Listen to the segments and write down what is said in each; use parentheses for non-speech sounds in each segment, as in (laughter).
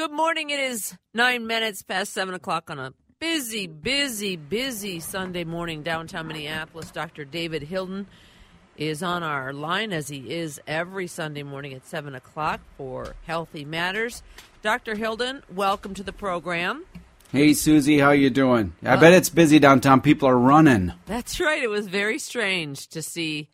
Good morning. It is nine minutes past seven o'clock on a busy, busy, busy Sunday morning downtown Minneapolis. Dr. David Hilden is on our line as he is every Sunday morning at seven o'clock for Healthy Matters. Dr. Hilden, welcome to the program. Hey Susie, how you doing? I uh, bet it's busy downtown. People are running. That's right. It was very strange to see,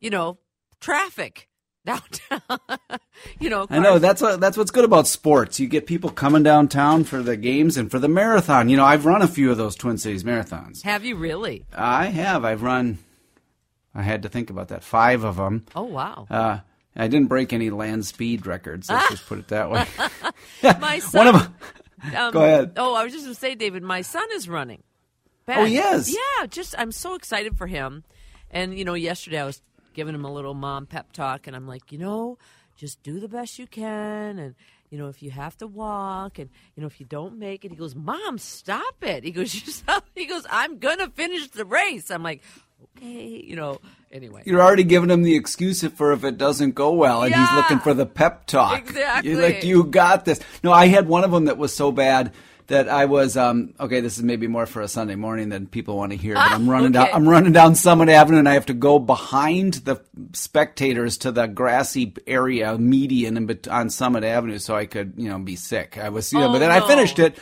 you know, traffic downtown. (laughs) you know, I know that's what, that's what's good about sports. You get people coming downtown for the games and for the marathon. You know, I've run a few of those Twin Cities marathons. Have you really? I have. I've run. I had to think about that. Five of them. Oh wow. Uh, I didn't break any land speed records. Let's just put it that way. (laughs) (laughs) My son. One of them. Um, Go ahead. Oh, I was just going to say, David, my son is running. Oh, he is? Yeah, just I'm so excited for him. And you know, yesterday I was giving him a little mom pep talk, and I'm like, you know, just do the best you can, and you know, if you have to walk, and you know, if you don't make it, he goes, Mom, stop it. He goes, (laughs) "You- he goes, I'm gonna finish the race. I'm like, okay, you know. Anyway, You're already giving him the excuse for if it doesn't go well, and he's looking for the pep talk. Exactly. You're like, you got this. No, I had one of them that was so bad that I was um, okay. This is maybe more for a Sunday morning than people want to hear. But I'm running okay. down. I'm running down Summit Avenue, and I have to go behind the spectators to the grassy area median on Summit Avenue, so I could you know be sick. I was, you know, Oh, but then I finished it.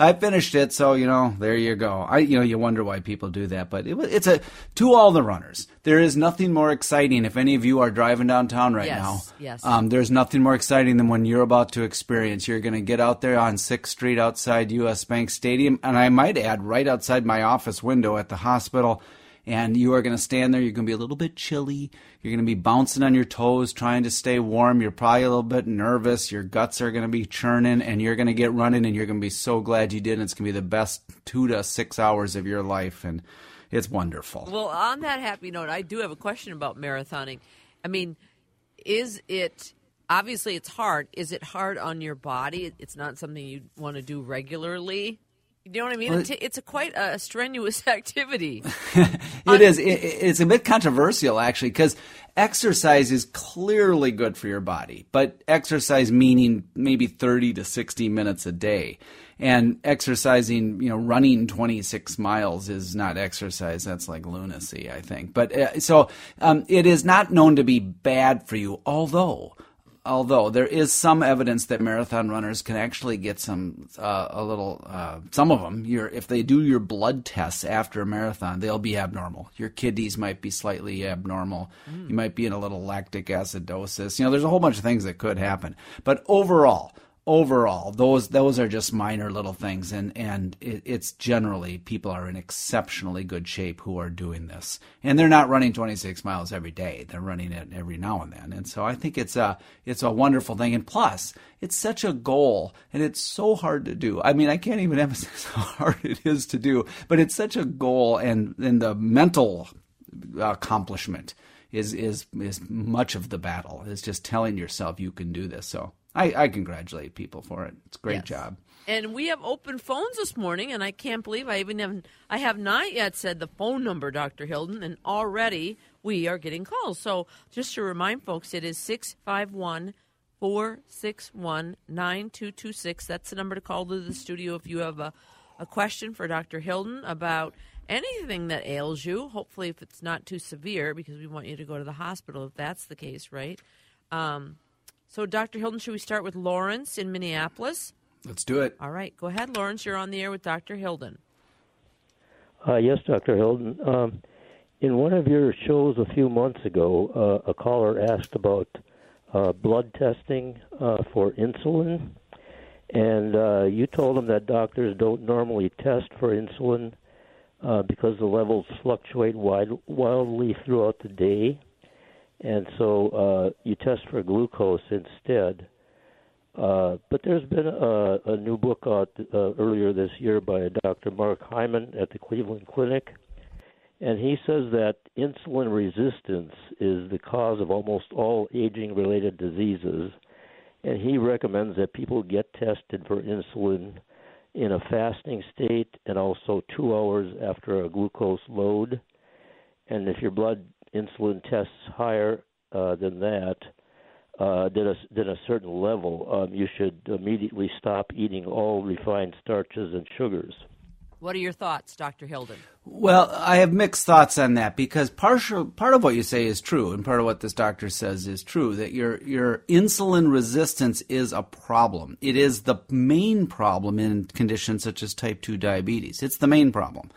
I finished it, so you know, there you go. I, you know, you wonder why people do that, but it, it's a to all the runners. There is nothing more exciting. If any of you are driving downtown right Yes, now, yes. um, there's nothing more exciting than when you're about to experience. You're going to get out there on Sixth Street outside U.S. Bank Stadium, and I might add, right outside my office window at the hospital. And you are going to stand there. You're going to be a little bit chilly. You're going to be bouncing on your toes, trying to stay warm. You're probably a little bit nervous. Your guts are going to be churning, and you're going to get running, and you're going to be so glad you did. And it's going to be the best two to six hours of your life, and it's wonderful. Well, on that happy note, I do have a question about marathoning. I mean, is it obviously it's hard? Is it hard on your body? It's not something you want to do regularly. You know what I mean? Well, It it's a quite a strenuous (laughs) activity. (laughs) It is. It- it's a bit controversial, actually, because exercise is clearly good for your body, but exercise meaning maybe 30 to 60 minutes a day. And exercising, you know, running 26 miles is not exercise. That's like lunacy, I think. But uh, so um, it is not known to be bad for you, although although there is some evidence that marathon runners can actually get some uh, a little uh, some of them your if they do your blood tests after a marathon they'll be abnormal. Your kidneys might be slightly abnormal. You might be in a little lactic acidosis. You know there's a whole bunch of things that could happen. But overall overall those those are just minor little things. And and it, it's generally people are in exceptionally good shape who are doing this. And they're not running 26 miles every day. They're running it every now and then. And so i think it's a it's a wonderful thing. And plus it's such a goal. And it's so hard to do. I mean i can't even (laughs) emphasize how hard it is to do but it's such a goal. And and the mental uh, accomplishment is is is much of the battle. Is just telling yourself you can do this. So I, I congratulate people for it. It's a great Yes. job. And we have open phones this morning, and I can't believe I even have I have not yet said the phone number, Dr. Hilden, and already we are getting calls. So just to remind folks, it is 651 461 9226. That's the number to call to the studio if you have a, a question for Dr. Hilden about anything that ails you. Hopefully, if it's not too severe, because we want you to go to the hospital if that's the case, right? Um, so, Dr. Hilden, should we start with Lawrence in Minneapolis? Let's do it. All right, go ahead, Lawrence. You're on the air with Dr. Hilden. Uh, yes, Dr. Hilden. Um, in one of your shows a few months ago, uh, a caller asked about uh, blood testing uh, for insulin, and uh, you told him that doctors don't normally test for insulin uh, because the levels fluctuate wide, wildly throughout the day, and so uh, you test for glucose instead. Uh, but there's been a, a new book out uh, earlier this year by Dr. Mark Hyman at the Cleveland Clinic, and he says that insulin resistance is the cause of almost all aging related diseases. And he recommends that people get tested for insulin in a fasting state and also two hours after a glucose load. And if your blood insulin tests higher uh, than that, uh, than, a, than a certain level, um, you should immediately stop eating all refined starches and sugars. What are your thoughts, Dr. Hilden? Well, I have mixed thoughts on that because partial part of what you say is true, and part of what this doctor says is true. That your your insulin resistance is a problem. It is the main problem in conditions such as type two diabetes. It's the main problem.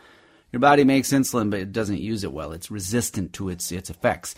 Your body makes insulin, but it doesn't use it well. It's resistant to its its effects.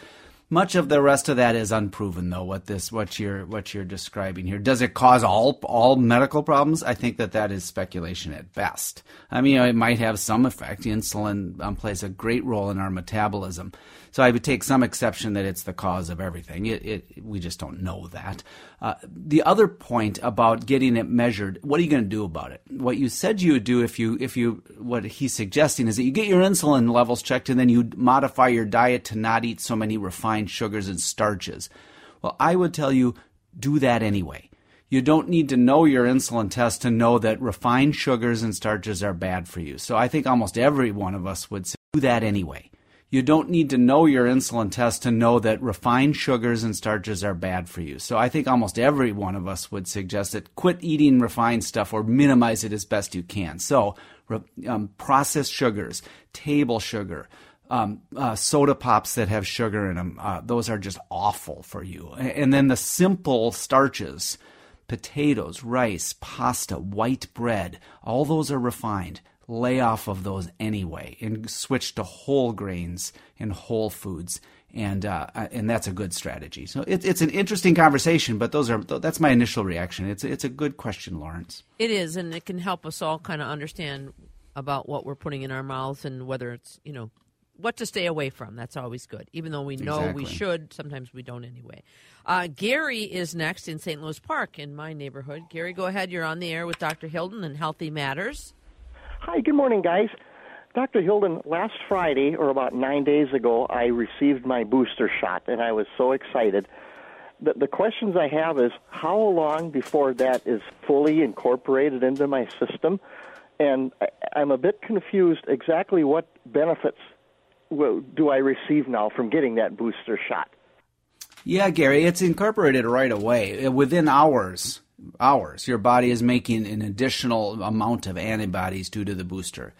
Much of the rest of that is unproven, though. What this, what you're, what you're describing here, does it cause all all medical problems? I think that that is speculation at best. I mean, it might have some effect. Insulin um, plays a great role in our metabolism, so I would take some exception that it's the cause of everything. It, it we just don't know that. Uh, the other point about getting it measured, what are you going to do about it? What you said you would do if you if you what he's suggesting is that you get your insulin levels checked and then you modify your diet to not eat so many refined sugars and starches. Well, I would tell you do that anyway. You don't need to know your insulin test to know that refined sugars and starches are bad for you. So I think almost every one of us would say do that anyway. You don't need to know your insulin test to know that refined sugars and starches are bad for you. So I think almost every one of us would suggest that quit eating refined stuff or minimize it as best you can. So um, processed sugars, table sugar, um, uh, soda pops that have sugar in them, uh, those are just awful for you. And then the simple starches, potatoes, rice, pasta, white bread, all those are refined lay off of those anyway and switch to whole grains and whole foods and uh, and that's a good strategy. So it, it's an interesting conversation, but those are that's my initial reaction. It's it's a good question, Lawrence. It is, and it can help us all kind of understand about what we're putting in our mouths and whether it's you know what to stay away from. That's always good, even though we know exactly. we should. Sometimes we don't anyway. Uh, Gary is next in St. Louis Park in my neighborhood. Gary, go ahead. You're on the air with Dr. Hilden and Healthy Matters. Hi, good morning, guys. Dr. Hilden, last Friday, or about nine days ago, I received my booster shot, and I was so excited. The, the questions I have is how long before that is fully incorporated into my system? And I, I'm a bit confused exactly what benefits do I receive now from getting that booster shot? Yeah, Gary, it's incorporated right away uh, within hours hours. Your body is making an additional amount of antibodies due to the booster.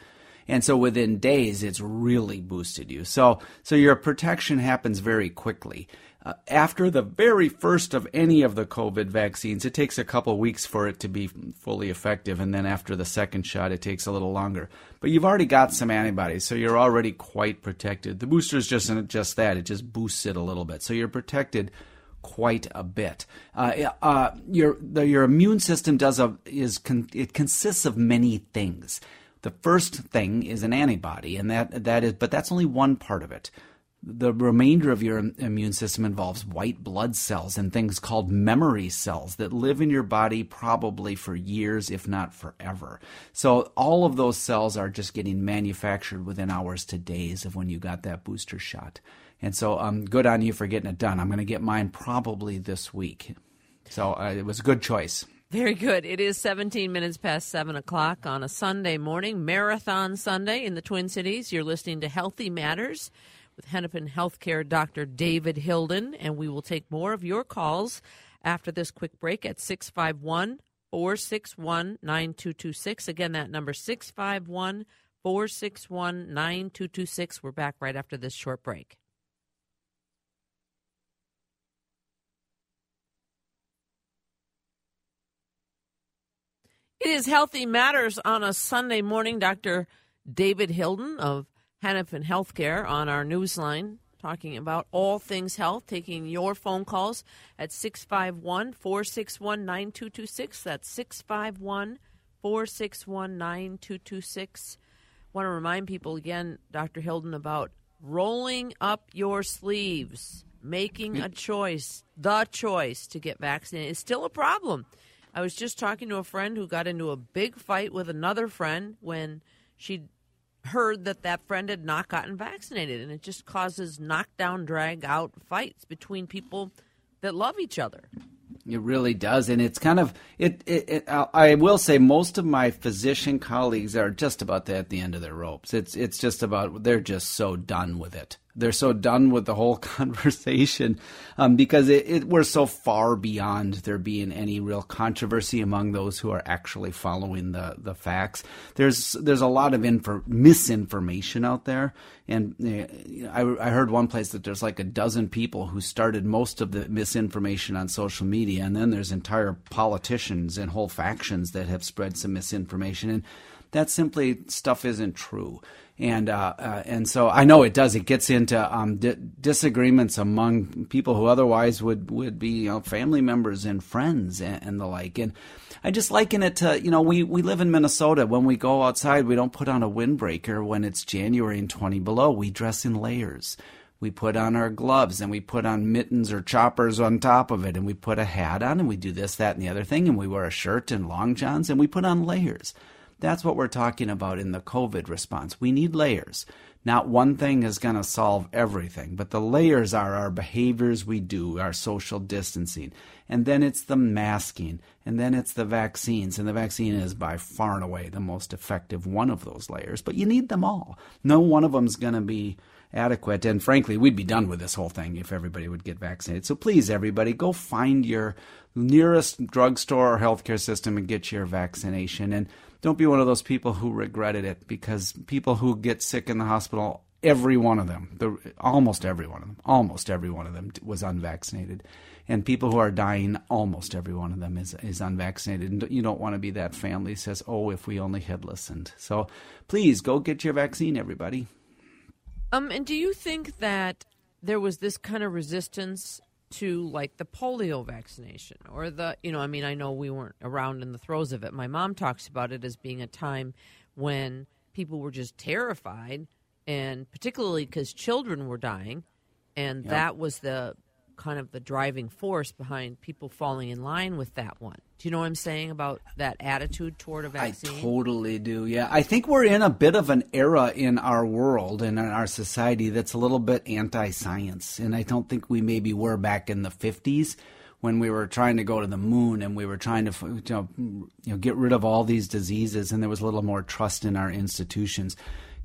And so within days, it's really boosted you. So, so your protection happens very quickly. Uh, after the very first of any of the COVID vaccines, it takes a couple weeks for it to be fully effective. And then after the second shot, it takes a little longer. But you've already got some antibodies, so you're already quite protected. The booster is just, just that. It just boosts it a little bit. So you're protected quite a bit. Uh, uh, your the, your immune system does a is con, it consists of many things. The first thing is an antibody, and that that is, but that's only one part of it. The remainder of your immune system involves white blood cells and things called memory cells that live in your body probably for years, if not forever. So all of those cells are just getting manufactured within hours to days of when you got that booster shot. And so, um, good on you for getting it done. I'm going to get mine probably this week. So uh, it was a good choice. Very good. It is 17 minutes past 7 o'clock on a Sunday morning, Marathon Sunday in the Twin Cities. You're listening to Healthy Matters with Hennepin Healthcare Dr. David Hilden, and we will take more of your calls after this quick break at 651 461 9226. Again, that number 651 461 9226. We're back right after this short break. It is Healthy Matters on a Sunday morning. Dr. David Hilden of Hennepin Healthcare on our newsline talking about all things health, taking your phone calls at 651 461 9226. That's 651 461 9226. Want to remind people again, Dr. Hilden, about rolling up your sleeves, making a choice, the choice to get vaccinated is still a problem. I was just talking to a friend who got into a big fight with another friend when she heard that that friend had not gotten vaccinated, and it just causes knockdown, drag out fights between people that love each other. It really does, and it's kind of it. it, it I will say most of my physician colleagues are just about at the end of their ropes. It's it's just about they're just so done with it. They're so done with the whole (laughs) conversation um, because it, it, we're so far beyond there being any real controversy among those who are actually following the, the facts. There's there's a lot of info, misinformation out there, and uh, I, I heard one place that there's like a dozen people who started most of the misinformation on social media, and then there's entire politicians and whole factions that have spread some misinformation. And that simply stuff isn't true and uh, uh, and so I know it does. It gets into um, di- disagreements among people who otherwise would would be you know, family members and friends and, and, the like. And I just liken it to you know we we live in Minnesota. When we go outside, we don't put on a windbreaker when it's January and twenty below. We dress in layers. We put on our gloves and we put on mittens or choppers on top of it, and we put a hat on and we do this, that, and the other thing, and we wear a shirt and long johns and we put on layers. That's what we're talking about in the COVID response. We need layers. Not one thing is going to solve everything, but the layers are our behaviors we do, our social distancing. And then it's the masking, and then it's the vaccines. And the vaccine is by far and away the most effective one of those layers, but you need them all. No one of them is going to be adequate. And frankly, we'd be done with this whole thing if everybody would get vaccinated. So please, everybody, go find your nearest drugstore or healthcare system and get your vaccination. And don't be one of those people who regretted it because people who get sick in the hospital, every one of them, the, almost every one of them, almost every one of them was unvaccinated. And people who are dying, almost every one of them is, is unvaccinated. And you don't want to be that family says, oh, if we only had listened. So please go get your vaccine, everybody. Um, and do you think that there was this kind of resistance to like the polio vaccination or the you know i mean i know we weren't around in the throes of it my mom talks about it as being a time when people were just terrified and particularly because children were dying and yep. that was the kind of the driving force behind people falling in line with that one. Do you know what I'm saying about that attitude toward a vaccine? I totally do. Yeah. I think we're in a bit of an era in our world and in our society that's a little bit anti science. And I don't think we maybe were back in the 50s when we were trying to go to the moon and we were trying to you know, you know get rid of all these diseases and there was a little more trust in our institutions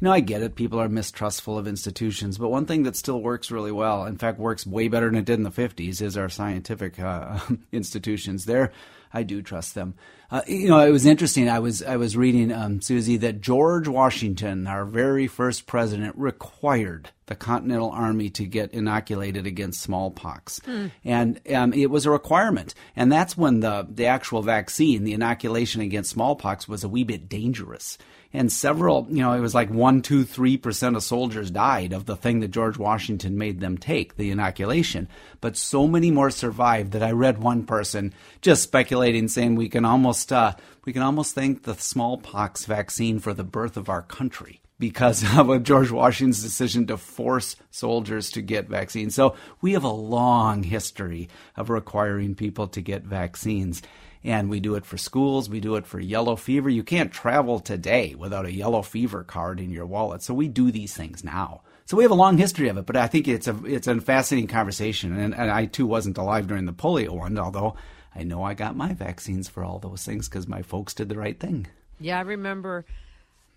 know, I get it. People are mistrustful of institutions, but one thing that still works really well, in fact, works way better than it did in the 50s, is our scientific uh, (laughs) institutions. There, I do trust them. Uh, you know, it was interesting. I was I was reading um, Susie that George Washington, our very first president, required the Continental Army to get inoculated against smallpox, mm. and um, it was a requirement. And that's when the the actual vaccine, the inoculation against smallpox, was a wee bit dangerous and several, you know, it was like one, two, three percent of soldiers died of the thing that George Washington made them take, the inoculation. But so many more survived that I read one person just speculating, saying we can almost uh, we can almost thank the smallpox vaccine for the birth of our country because (laughs) of George Washington's decision to force soldiers to get vaccines. So we have a long history of requiring people to get vaccines and we do it for schools. We do it for yellow fever. You can't travel today without a yellow fever card in your wallet. So we do these things now. So we have a long history of it, but I think it's a it's a fascinating conversation. And, and I too wasn't alive during the polio one, although I know I got my vaccines for all those things because my folks did the right thing. Yeah, I remember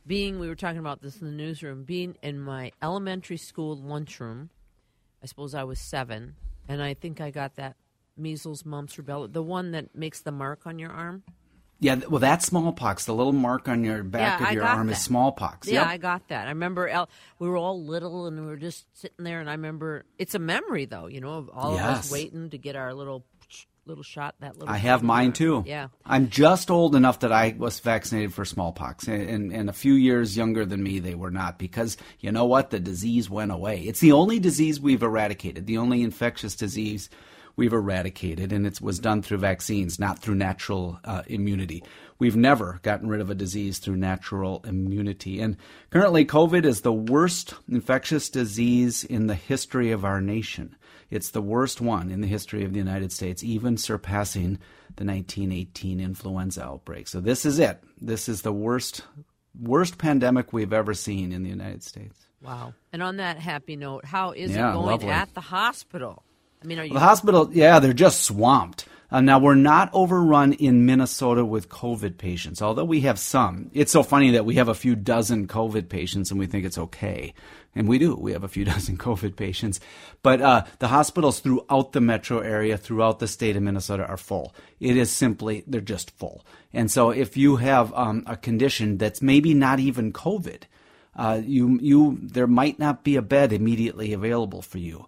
being. We were talking about this in the newsroom. Being in my elementary school lunchroom. I suppose I was seven, and I think I got that measles, mumps, rubella, the one that makes the mark on your arm? Yeah, well, that's smallpox. The little mark on your back yeah, of your arm that. is smallpox. Yeah, yep. I got that. I remember we were all little and we were just sitting there, and I remember it's a memory though, you know, of all yes. of us waiting to get our little little shot. That little. I have mine too. Yeah, I'm just old enough that I was vaccinated for smallpox, and, and, and a few years younger than me, they were not because you know what, the disease went away. It's the only disease we've eradicated, the only infectious disease we've eradicated, and it was done through vaccines, not through natural uh, immunity. We've never gotten rid of a disease through natural immunity. And currently, COVID is the worst infectious disease in the history of our nation. It's the worst one in the history of the United States, even surpassing the 1918 influenza outbreak. So this is it. This is the worst worst pandemic we've ever seen in the United States. Wow. And on that happy note, how is yeah, it going lovely. at the hospital? I mean, are you? the hospital, yeah, they're just swamped. Uh, now, we're not overrun in Minnesota with COVID patients, although we have some. It's so funny that we have a few dozen COVID patients and we think it's okay. And we do. We have a few (laughs) dozen COVID patients. But uh, the hospitals throughout the metro area, throughout the state of Minnesota, are full. It is simply, they're just full. And so if you have um, a condition that's maybe not even COVID, uh, you, you, there might not be a bed immediately available for you.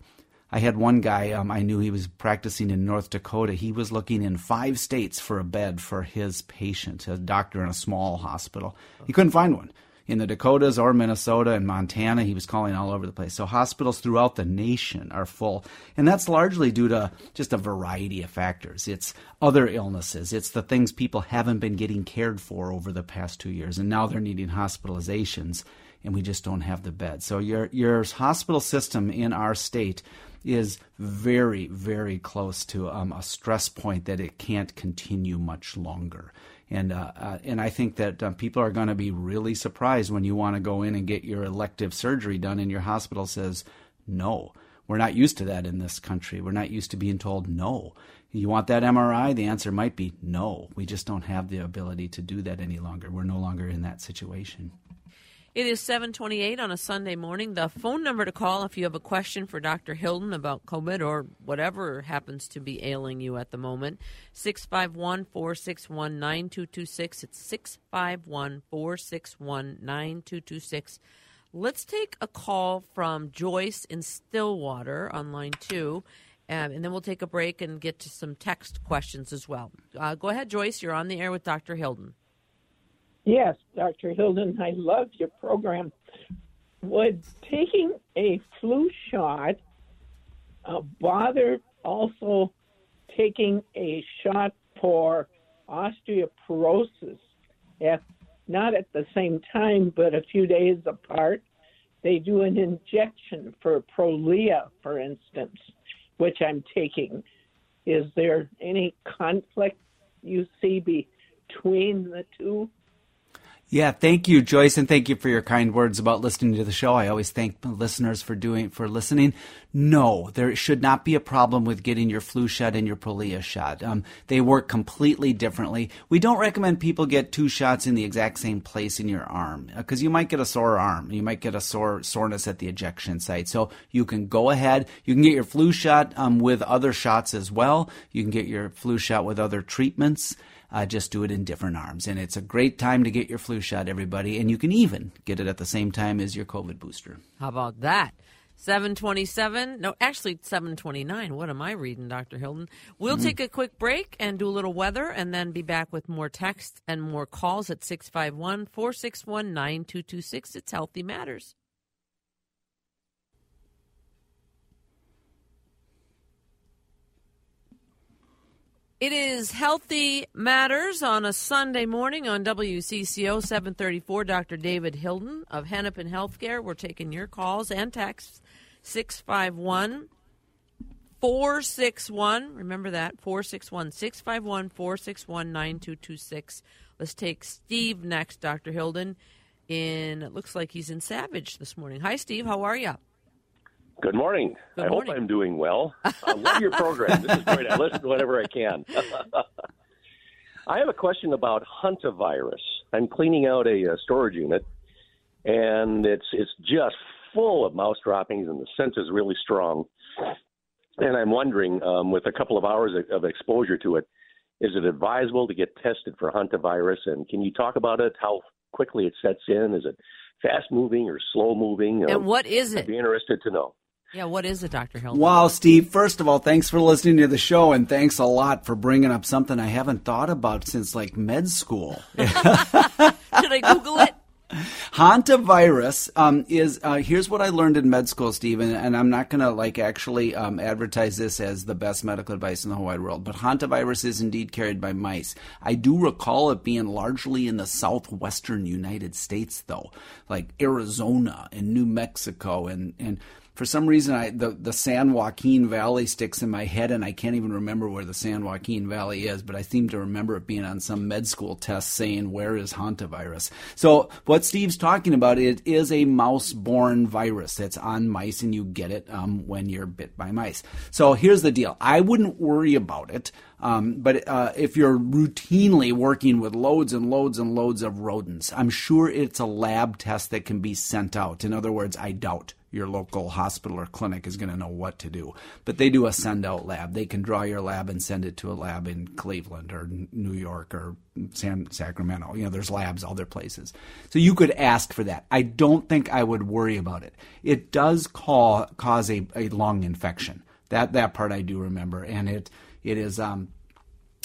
I had one guy, um, I knew he was practicing in North Dakota. He was looking in five states for a bed for his patient, a doctor in a small hospital. He couldn't find one. In the Dakotas or Minnesota and Montana, he was calling all over the place. So hospitals throughout the nation are full. And that's largely due to just a variety of factors. It's other illnesses, it's the things people haven't been getting cared for over the past two years, and now they're needing hospitalizations and we just don't have the bed. So your your hospital system in our state is very, very close to um, a stress point that it can't continue much longer. And uh, uh, and I think that uh, people are going to be really surprised when you want to go in and get your elective surgery done, and your hospital says no. We're not used to that in this country. We're not used to being told no. You want that MRI? The answer might be no. We just don't have the ability to do that any longer. We're no longer in that situation. It is 728 on a Sunday morning. The phone number to call if you have a question for Dr. Hilden about COVID or whatever happens to be ailing you at the moment, 651 461 9226. It's 651 461 9226. Let's take a call from Joyce in Stillwater on line two, um, and then we'll take a break and get to some text questions as well. Uh, go ahead, Joyce. You're on the air with Dr. Hilden. Yes, Dr. Hilden, I love your program. Would taking a flu shot uh, bother also taking a shot for osteoporosis at not at the same time, but a few days apart? They do an injection for Prolia, for instance, which I'm taking. Is there any conflict you see between the two? Yeah, thank you, Joyce, and thank you for your kind words about listening to the show. I always thank listeners for doing for listening. No, there should not be a problem with getting your flu shot and your Prolia shot. Um, they work completely differently. We don't recommend people get two shots in the exact same place in your arm because uh, you might get a sore arm. You might get a sore soreness at the injection site. So you can go ahead. You can get your flu shot um, with other shots as well. You can get your flu shot with other treatments uh, just do it in different arms. And it's a great time to get your flu shot, everybody. And you can even get it at the same time as your COVID booster. How about that? 727. No, actually 729. What am I reading, Dr. Hilden? We'll mm-hmm. take a quick break and do a little weather and then be back with more text and more calls at 651 461 9226. It's Healthy Matters. It is Healthy Matters on a Sunday morning on WCCO 734. Dr. David Hilden of Hennepin Healthcare. We're taking your calls and texts 651 461. Remember that 461 651 461 9226. Let's take Steve next, Dr. Hilden. In it looks like he's in Savage this morning. Hi, Steve. How are you? Good morning. Good I morning. hope I'm doing well. I love your program. This is great. I listen whenever I can. (laughs) I have a question about hantavirus. I'm cleaning out a, a storage unit, and it's it's just full of mouse droppings, and the scent is really strong. And I'm wondering, um, with a couple of hours of, of exposure to it, is it advisable to get tested for hantavirus? And can you talk about it? How quickly it sets in? Is it fast moving or slow moving? And um, what is it? I'd be interested to know. Yeah, what is it, Dr. Hill? Wow, Steve, first of all, thanks for listening to the show, and thanks a lot for bringing up something I haven't thought about since like med school. (laughs) (laughs) Should I Google it? Hantavirus um, is uh, here's what I learned in med school, Stephen, and I'm not going to like actually um, advertise this as the best medical advice in the whole wide world, but hantavirus is indeed carried by mice. I do recall it being largely in the southwestern United States, though, like Arizona and New Mexico and and for some reason I the, the San Joaquin Valley sticks in my head and I can't even remember where the San Joaquin Valley is, but I seem to remember it being on some med school test saying where is hantavirus. So what Steve's talking about it is a mouse-borne virus that's on mice and you get it um, when you're bit by mice. So here's the deal. I wouldn't worry about it Um, but uh, if you're routinely working with loads and loads and loads of rodents, I'm sure it's a lab test that can be sent out. In other words, I doubt your local hospital or clinic is going to know what to do. But they do a send out lab. They can draw your lab and send it to a lab in Cleveland or New York or San Sacramento. You know, there's labs other places. So you could ask for that. I don't think I would worry about it. It does call, cause a, a lung infection. That that part I do remember, and it it is um,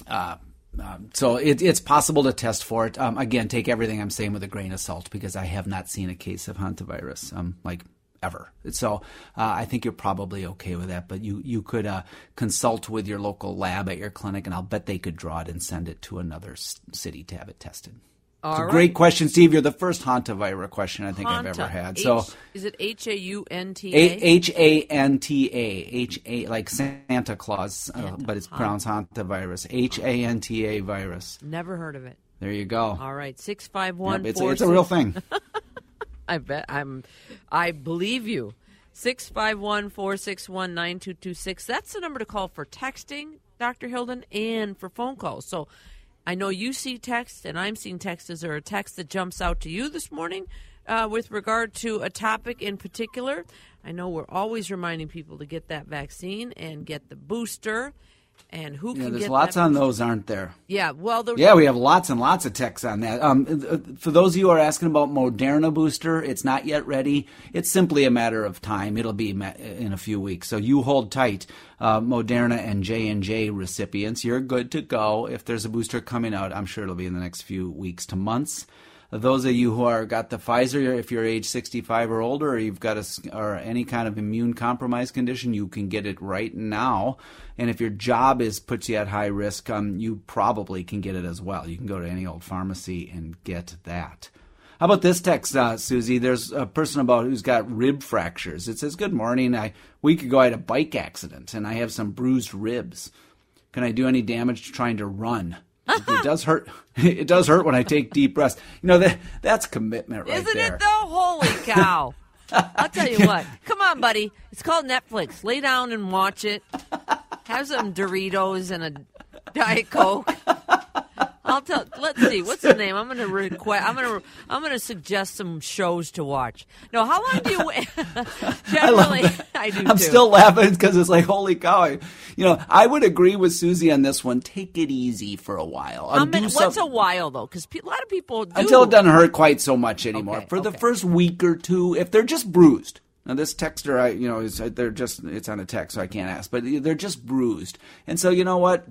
uh, um, so it, it's possible to test for it. Um, again, take everything I'm saying with a grain of salt because I have not seen a case of hantavirus um, like ever. So uh, I think you're probably okay with that. But you you could uh, consult with your local lab at your clinic, and I'll bet they could draw it and send it to another city to have it tested. All it's a right. great question, Steve. You're the first hantavirus question I think I've ever had. H- So is it H A U N T A? H A N T A. H A like Santa Claus, uh, but it's pronounced hantavirus. H A N T A virus. Never heard of it. There you go. All right, six five one. Yep, it's, it's a real thing. (laughs) I bet I'm. I believe you. Six five one four six one nine two two six. That's the number to call for texting, Doctor Hilden, and for phone calls. So, I know you see text, and I'm seeing text. Is there a text that jumps out to you this morning uh, with regard to a topic in particular? I know we're always reminding people to get that vaccine and get the booster, and who Yeah, can there's lots on those, aren't there? Yeah, well, the, Yeah, we have lots and lots of texts on that. Um, uh, for those of you who are asking about Moderna booster, it's not yet ready. It's simply a matter of time. It'll be in a few weeks. So you hold tight. Uh, Moderna and J and J recipients, you're good to go. If there's a booster coming out, I'm sure it'll be in the next few weeks to months. Those of you who are got the Pfizer, if you're age 65 or older, or you've got a or any kind of immune compromised condition, you can get it right now. And if your job is puts you at high risk, um, you probably can get it as well. You can go to any old pharmacy and get that. How about this text, uh, Susie? There's a person about who's got rib fractures. It says, "Good morning. I week ago I had a bike accident and I have some bruised ribs. Can I do any damage trying to run?" It does hurt. (laughs) It does hurt when I take deep breaths. You know that that's commitment right Isn't there. it though? Holy (laughs) cow! I'll tell you what. Come on, buddy. It's called Netflix. Lay down and watch it. Have some Doritos and a Diet Coke. (laughs) I'll tell. Let's see. What's the name? I'm gonna request. I'm gonna. I'm gonna suggest some shows to watch. No, how long do you? (laughs) Generally, (laughs) I, do I'm too. still laughing because it's like, holy cow! I, you know, I would agree with Susie on this one. Take it easy for a while. Um, many, do what's some- a while though? Because a lot of people do. until it doesn't hurt quite so much anymore. Okay, For the first week or two, if they're just bruised. Now this texter, I you know, is they're just it's on a text, so I can't ask, but they're just bruised. And so you know what?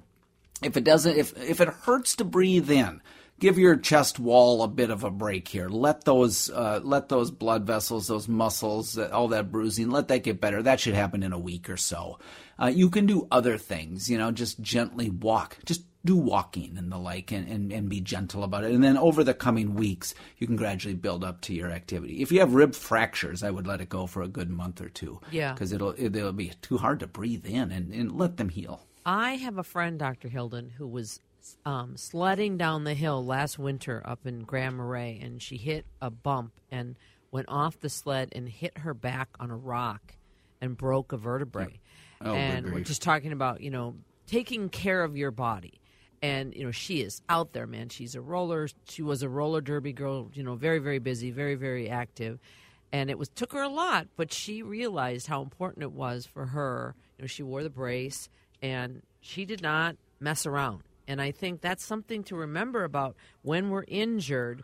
If it doesn't, if if it hurts to breathe in, give your chest wall a bit of a break here. Let those uh, let those blood vessels, those muscles, uh, all that bruising, let that get better. That should happen in a week or so. Uh, you can do other things, you know, just gently walk, just do walking and the like, and, and, and be gentle about it. And then over the coming weeks, you can gradually build up to your activity. If you have rib fractures, I would let it go for a good month or two. Yeah. because it'll it'll be too hard to breathe in and, and let them heal. I have a friend, Dr. Hilden, who was um, sledding down the hill last winter up in Grand Marais, and she hit a bump and went off the sled and hit her back on a rock and broke a vertebrae. Oh, and we're just talking about, you know, taking care of your body. And, you know, she is out there, man. She's a roller. She was a roller derby girl, you know, very, very busy, very, very active and it was took her a lot but she realized how important it was for her you know she wore the brace and she did not mess around and i think that's something to remember about when we're injured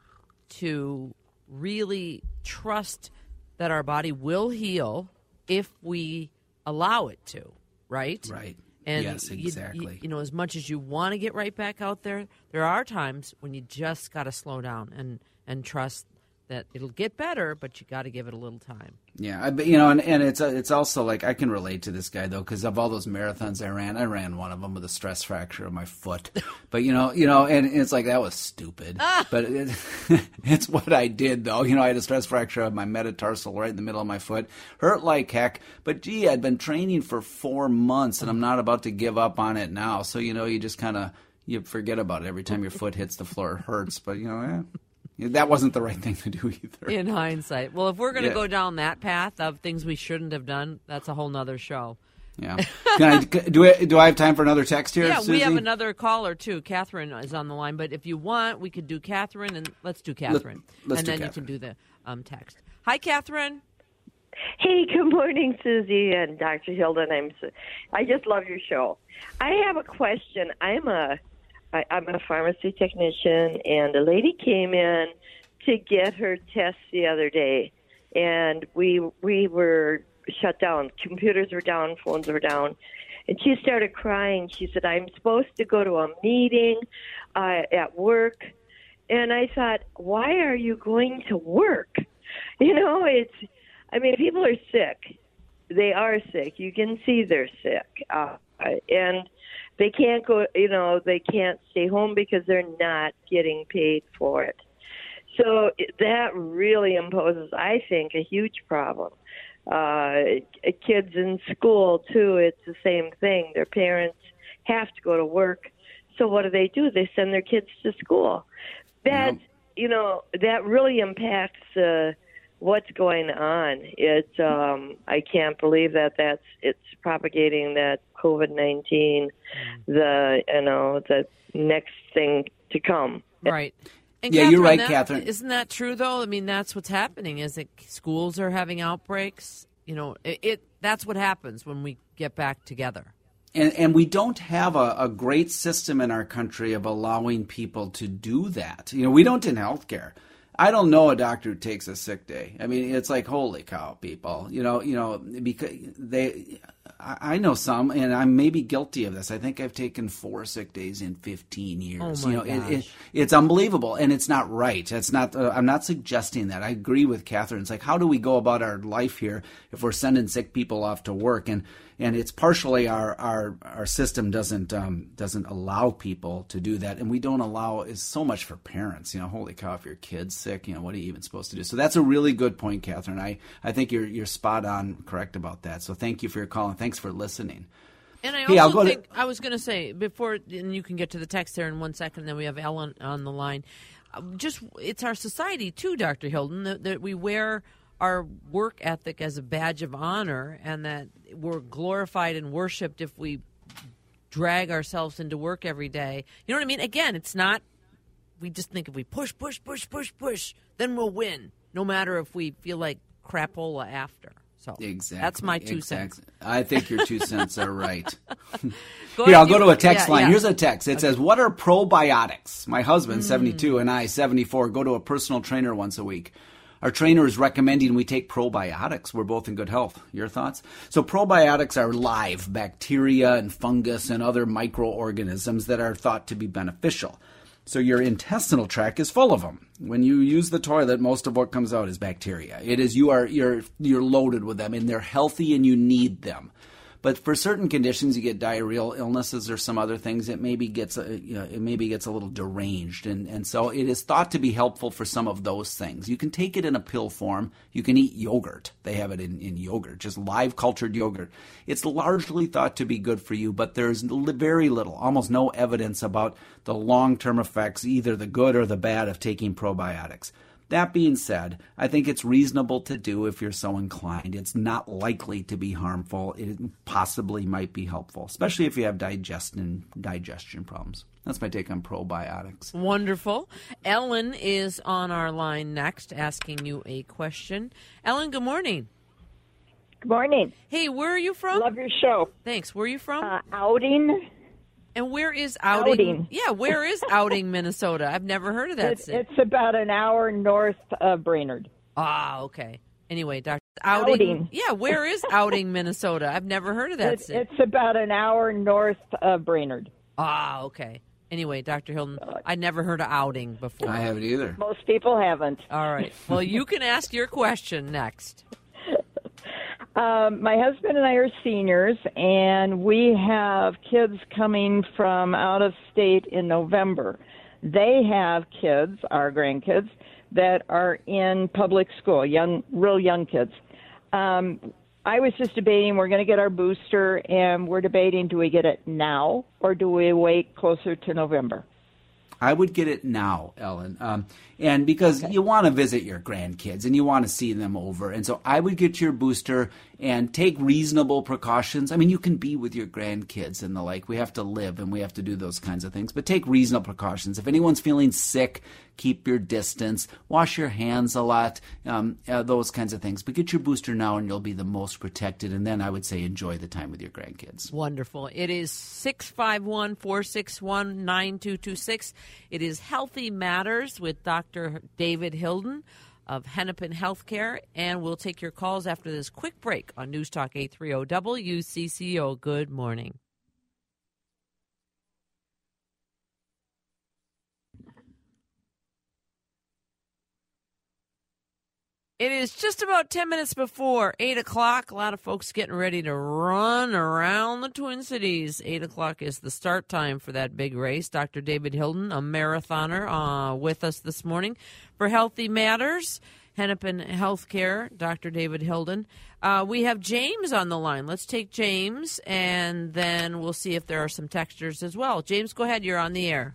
to really trust that our body will heal if we allow it to right Right. and Yes, you- you- exactly. You, know, as much as you want to get right back out there, there are times when you just got to slow down and and trust that it'll get better, but you got to give it a little time. Yeah, I, but, you know, and, and it's it's also like I can relate to this guy though because of all those marathons I ran, I ran one of them with a stress fracture of my foot. (laughs) But you know, you know, and it's like that was stupid. But it, (laughs) it's what I did though. You know, I had a stress fracture of my metatarsal right in the middle of my foot, hurt like heck. But gee, I'd been training for four months, and I'm not about to give up on it now. So you know, you just kind of you forget about it every time your foot hits the floor. It hurts, but you know, eh, that wasn't the right thing to do either. In hindsight, well, if we're going to Yeah. go down that path of things we shouldn't have done, that's a whole nother show. Yeah. Can I, do, I, do I have time for another text here? Yeah, Susie? we have another caller too. Catherine is on the line, but if you want, we could do Catherine, and let's do Catherine, let's and do then Catherine. you can do the um, text. Hi, Catherine. Hey, good morning, Susie and Dr. Hilden. I'm Su- I just love your show. I have a question. I'm a I, I'm a pharmacy technician, and a lady came in to get her test the other day, and we we were shut down. Computers were down, phones were down, and she started crying. She said, "I'm supposed to go to a meeting uh, at work," and I thought, "Why are you going to work?" (laughs) You know, it's I mean, people are sick. They are sick. You can see they're sick. Uh, and they can't go, you know, they can't stay home because they're not getting paid for it. So that really imposes, I think, a huge problem. Uh, kids in school, too, it's the same thing. Their parents have to go to work. So what do they do? They send their kids to school. That, you know, that really impacts uh, what's going on. It's um, I can't believe that that's it's propagating that COVID nineteen, the you know the next thing to come. Right. And Yeah, you're right, that- Catherine. Isn't that true though? I mean, that's what's happening. Is that schools are having outbreaks? You know, it, it that's what happens when we get back together. And, and we don't have a, a great system in our country of allowing people to do that. You know, we don't in healthcare. I don't know a doctor who takes a sick day. I mean, it's like holy cow, people. You know, you know, because they. I I know some, and I'm maybe guilty of this. I think I've taken four sick days in 15 years. Oh, my you know, it, it, it's unbelievable, and it's not right. It's not. Uh, I'm not suggesting that. I agree with Catherine. It's like, how do we go about our life here if we're sending sick people off to work? And and it's partially our our our system doesn't um, doesn't allow people to do that, and we don't allow is so much for parents. You know, holy cow, if your kid's sick, you know, what are you even supposed to do? So that's a really good point, Catherine. I I think you're you're spot on, correct about that. So thank you for your call and thanks for listening. And I Hey, also go to- think I was going to say before, and you can get to the text there in one second. Then we have Ellen on the line. Just it's our society too, Doctor Hilden, that, that we wear our work ethic as a badge of honor, and that we're glorified and worshipped if we drag ourselves into work every day. You know what I mean? Again, it's not. We just think if we push, push, push, push, push, then we'll win, no matter if we feel like crapola after. So Exactly. that's my two exactly. cents. I think your two cents are right. (laughs) (laughs) Here, I'll go to a text yeah, line. yeah. Here's a text. It says, What are probiotics? My husband, Mm. 72, and I, 74, go to a personal trainer once a week. Our trainer is recommending we take probiotics. We're both in good health. Your thoughts? So, probiotics are live bacteria and fungus and other microorganisms that are thought to be beneficial. So, your intestinal tract is full of them. When you use the toilet, most of what comes out is bacteria. It is you are you're you're loaded with them, and they're healthy, and you need them. But for certain conditions, you get diarrheal illnesses or some other things. It maybe gets a, you know, it maybe gets a little deranged, and and so it is thought to be helpful for some of those things. You can take it in a pill form. You can eat yogurt. They have it in, in yogurt, just live cultured yogurt. It's largely thought to be good for you, but there's very little, almost no evidence about the long term effects, either the good or the bad, of taking probiotics. That being said, I think it's reasonable to do if you're so inclined. It's not likely to be harmful. It possibly might be helpful, especially if you have digestion digestion problems. That's my take on probiotics. Wonderful. Ellen is on our line next asking you a question. Ellen, good morning. Good morning. Hey, where are you from? Love your show. Thanks. Where are you from? Uh, outing. And where is outing? Outing. Yeah, where is outing, Minnesota? I've never heard of that It, city. it's about an hour north of Brainerd. Ah, okay. Anyway, Doctor outing. Outing. Yeah, where is outing, Minnesota? I've never heard of that It, city. it's about an hour north of Brainerd. Ah, okay. Anyway, Dr. Hilden, I never heard of outing before. I haven't either. Most people haven't. All right. Well, you can ask your question next. Um, my husband and I are seniors, and we have kids coming from out of state in November. They have kids, our grandkids, that are in public school, young, real young kids. Um, I was just debating. We're going to get our booster, and we're debating: do we get it now or do we wait closer to November? I would get it now, Ellen, um, and because you want to visit your grandkids and you want to see them over, and so I would get your booster and take reasonable precautions. I mean, you can be with your grandkids and the like. We have to live and we have to do those kinds of things, but take reasonable precautions. If anyone's feeling sick, keep your distance, wash your hands a lot, um, uh, those kinds of things. But get your booster now and you'll be the most protected. And then I would say enjoy the time with your grandkids. Wonderful. It is 651 461 9226. It is Healthy Matters with Dr. David Hilden of Hennepin Healthcare. And we'll take your calls after this quick break on News Talk 830 WCCO. Good morning. It is just about 10 minutes before 8 o'clock. A lot of folks getting ready to run around the Twin Cities. 8 o'clock is the start time for that big race. Dr. David Hilden, a marathoner, uh, with us this morning for Healthy Matters, Hennepin Healthcare, Dr. David Hilden. Uh, we have James on the line. Let's take James, and then we'll see if there are some textures as well. James, go ahead. You're on the air.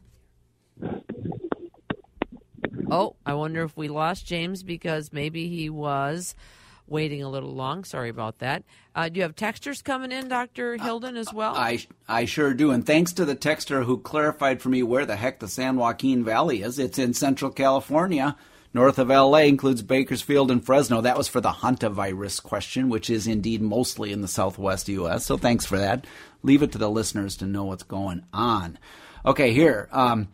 Oh, I wonder if we lost James because maybe he was waiting a little long. Sorry about that. Uh, do you have textures coming in, Dr. Hilden, as well? I, I sure do. And thanks to the texter who clarified for me where the heck the San Joaquin Valley is. It's in Central California. North of LA includes Bakersfield and Fresno. That was for the hantavirus question, which is indeed mostly in the southwest U.S. So thanks for that. Leave it to the listeners to know what's going on. Okay, here. Um,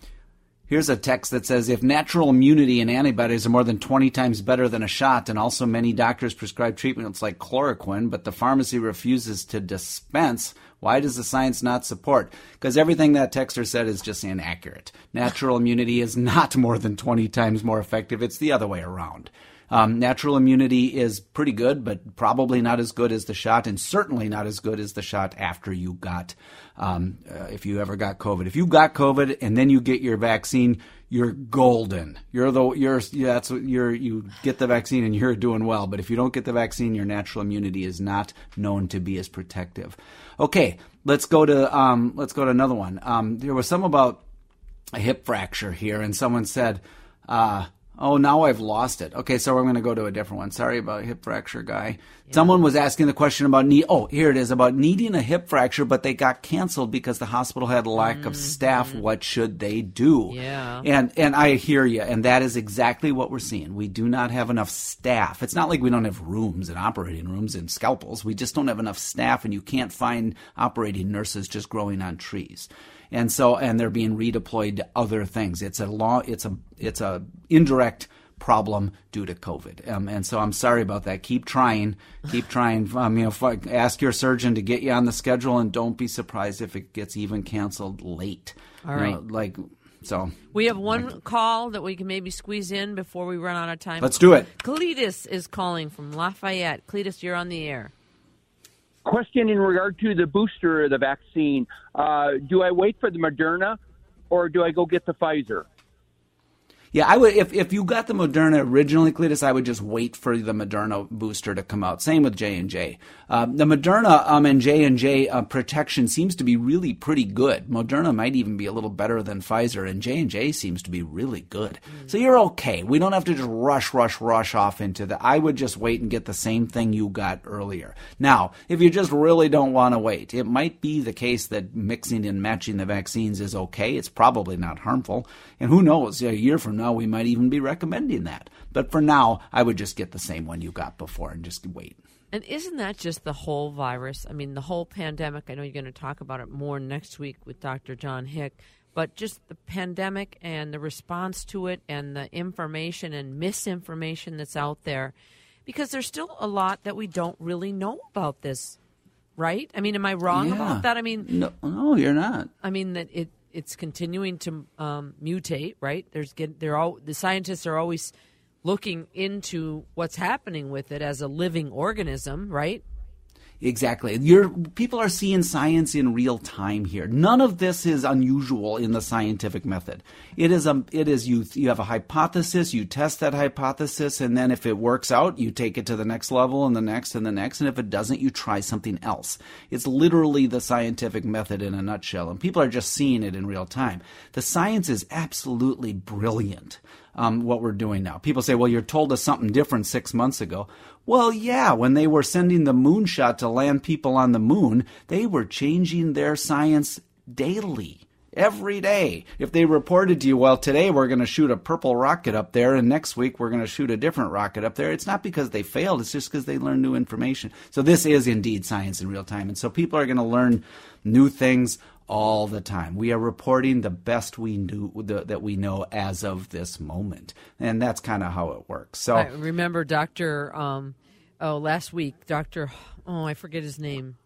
Here's a text that says if natural immunity and antibodies are more than 20 times better than a shot, and also many doctors prescribe treatments like chloroquine, but the pharmacy refuses to dispense, why does the science not support? Because everything that texter said is just inaccurate. Natural immunity is not more than 20 times more effective, it's the other way around. Um, natural immunity is pretty good, but probably not as good as the shot, and certainly not as good as the shot after you got, um, uh, if you ever got COVID. If you got COVID and then you get your vaccine, you're golden. You're the you're that's you're you get the vaccine and you're doing well. But if you don't get the vaccine, your natural immunity is not known to be as protective. Okay, let's go to um, let's go to another one. Um, there was some about a hip fracture here, and someone said. Uh, Oh, now I've lost it. Okay, so we're going to go to a different one. Sorry about hip fracture guy. Yeah. Someone was asking the question about need. Oh, here it is about needing a hip fracture, but they got canceled because the hospital had a lack mm-hmm. of staff. What should they do? Yeah. And and I hear you, and that is exactly what we're seeing. We do not have enough staff. It's not like we don't have rooms and operating rooms and scalpels. We just don't have enough staff, and you can't find operating nurses just growing on trees and so and they're being redeployed to other things. It's a law. It's a it's a indirect problem due to COVID. Um, and so I'm sorry about that. Keep trying, keep trying. Um, you know, ask your surgeon to get you on the schedule, and don't be surprised if it gets even canceled late. All right, you know, like. So we have one call that we can maybe squeeze in before we run out of time. Let's do it. Cletus is calling from Lafayette. Cletus, you're on the air question in regard to the booster, the vaccine. Uh, do I wait for the Moderna or do I go get the Pfizer? Yeah, I would. If, if you got the Moderna originally, Cletus, I would just wait for the Moderna booster to come out. Same with J and J. Um, the Moderna um, and J and J uh, protection seems to be really pretty good. Moderna might even be a little better than Pfizer, and J and J seems to be really good. Mm. So you're okay. We don't have to just rush, rush, rush off into the. I would just wait and get the same thing you got earlier. Now, if you just really don't want to wait, it might be the case that mixing and matching the vaccines is okay. It's probably not harmful, and who knows? A year from now now we might even be recommending that. But for now, I would just get the same one you got before and just wait. And isn't that just the whole virus? I mean, the whole pandemic. I know you're going to talk about it more next week with Dr. John Hick, but just the pandemic and the response to it and the information and misinformation that's out there because there's still a lot that we don't really know about this, right? I mean, am I wrong yeah. about that? I mean, no, no, you're not. I mean that it it's continuing to um, mutate. Right? There's get they're all the scientists are always looking into what's happening with it as a living organism. Right? Exactly. You're, people are seeing science in real time here. None of this is unusual in the scientific method. It is a, it is you, you have a hypothesis, you test that hypothesis, and then if it works out, you take it to the next level and the next and the next, and if it doesn't, you try something else. It's literally the scientific method in a nutshell, and people are just seeing it in real time. The science is absolutely brilliant. Um, what we're doing now. People say, well, you're told us something different six months ago. Well, yeah, when they were sending the moonshot to land people on the moon, they were changing their science daily every day. If they reported to you, well, today we're going to shoot a purple rocket up there, and next week we're going to shoot a different rocket up there, it's not because they failed, it's just because they learned new information. So this is indeed science in real time. And so people are going to learn new things all the time. We are reporting the best we knew the, that we know as of this moment, and that's kind of how it works. So I remember Doctor. Um, oh, last week, Doctor. Oh, I forget his name.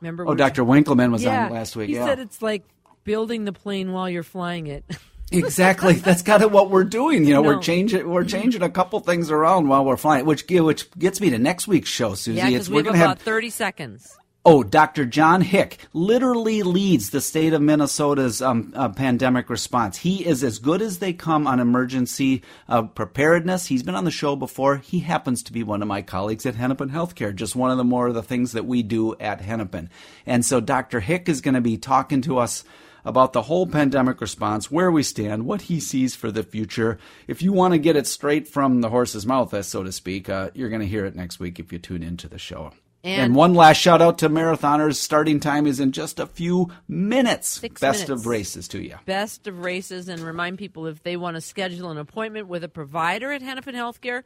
Remember? Oh, Dr. Winkleman was yeah, on last week. He yeah. said it's like building the plane while you're flying it. (laughs) exactly. That's kind of what we're doing. You know, No. we're changing we're changing a couple things around while we're flying, which which gets me to next week's show, Susie. yeah, it's we we're have going to about have 30 seconds. Oh, Dr. John Hick literally leads the state of Minnesota's um, uh, pandemic response. He is as good as they come on emergency uh, preparedness. He's been on the show before. He happens to be one of my colleagues at Hennepin Healthcare, just one of the more of the things that we do at Hennepin. And so Dr. Hick is going to be talking to us about the whole pandemic response, where we stand, what he sees for the future. If you want to get it straight from the horse's mouth, so to speak, uh, you're going to hear it next week if you tune into the show. And- And, one last shout out to marathoners. Starting time is in just a few minutes. Best minutes. of races to you. Best of races, and remind people if they want to schedule an appointment with a provider at Hennepin Healthcare,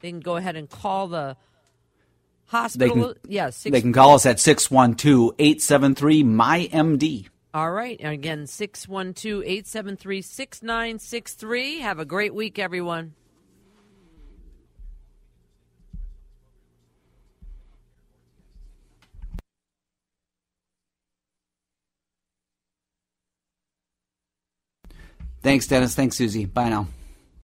they can go ahead and call the They hospital. can, yeah, six, they can call us at 612 873 MyMD. All right. And Again, 612 873 6963. Have a great week, everyone. Thanks, Dennis. Thanks, Susie. Bye now.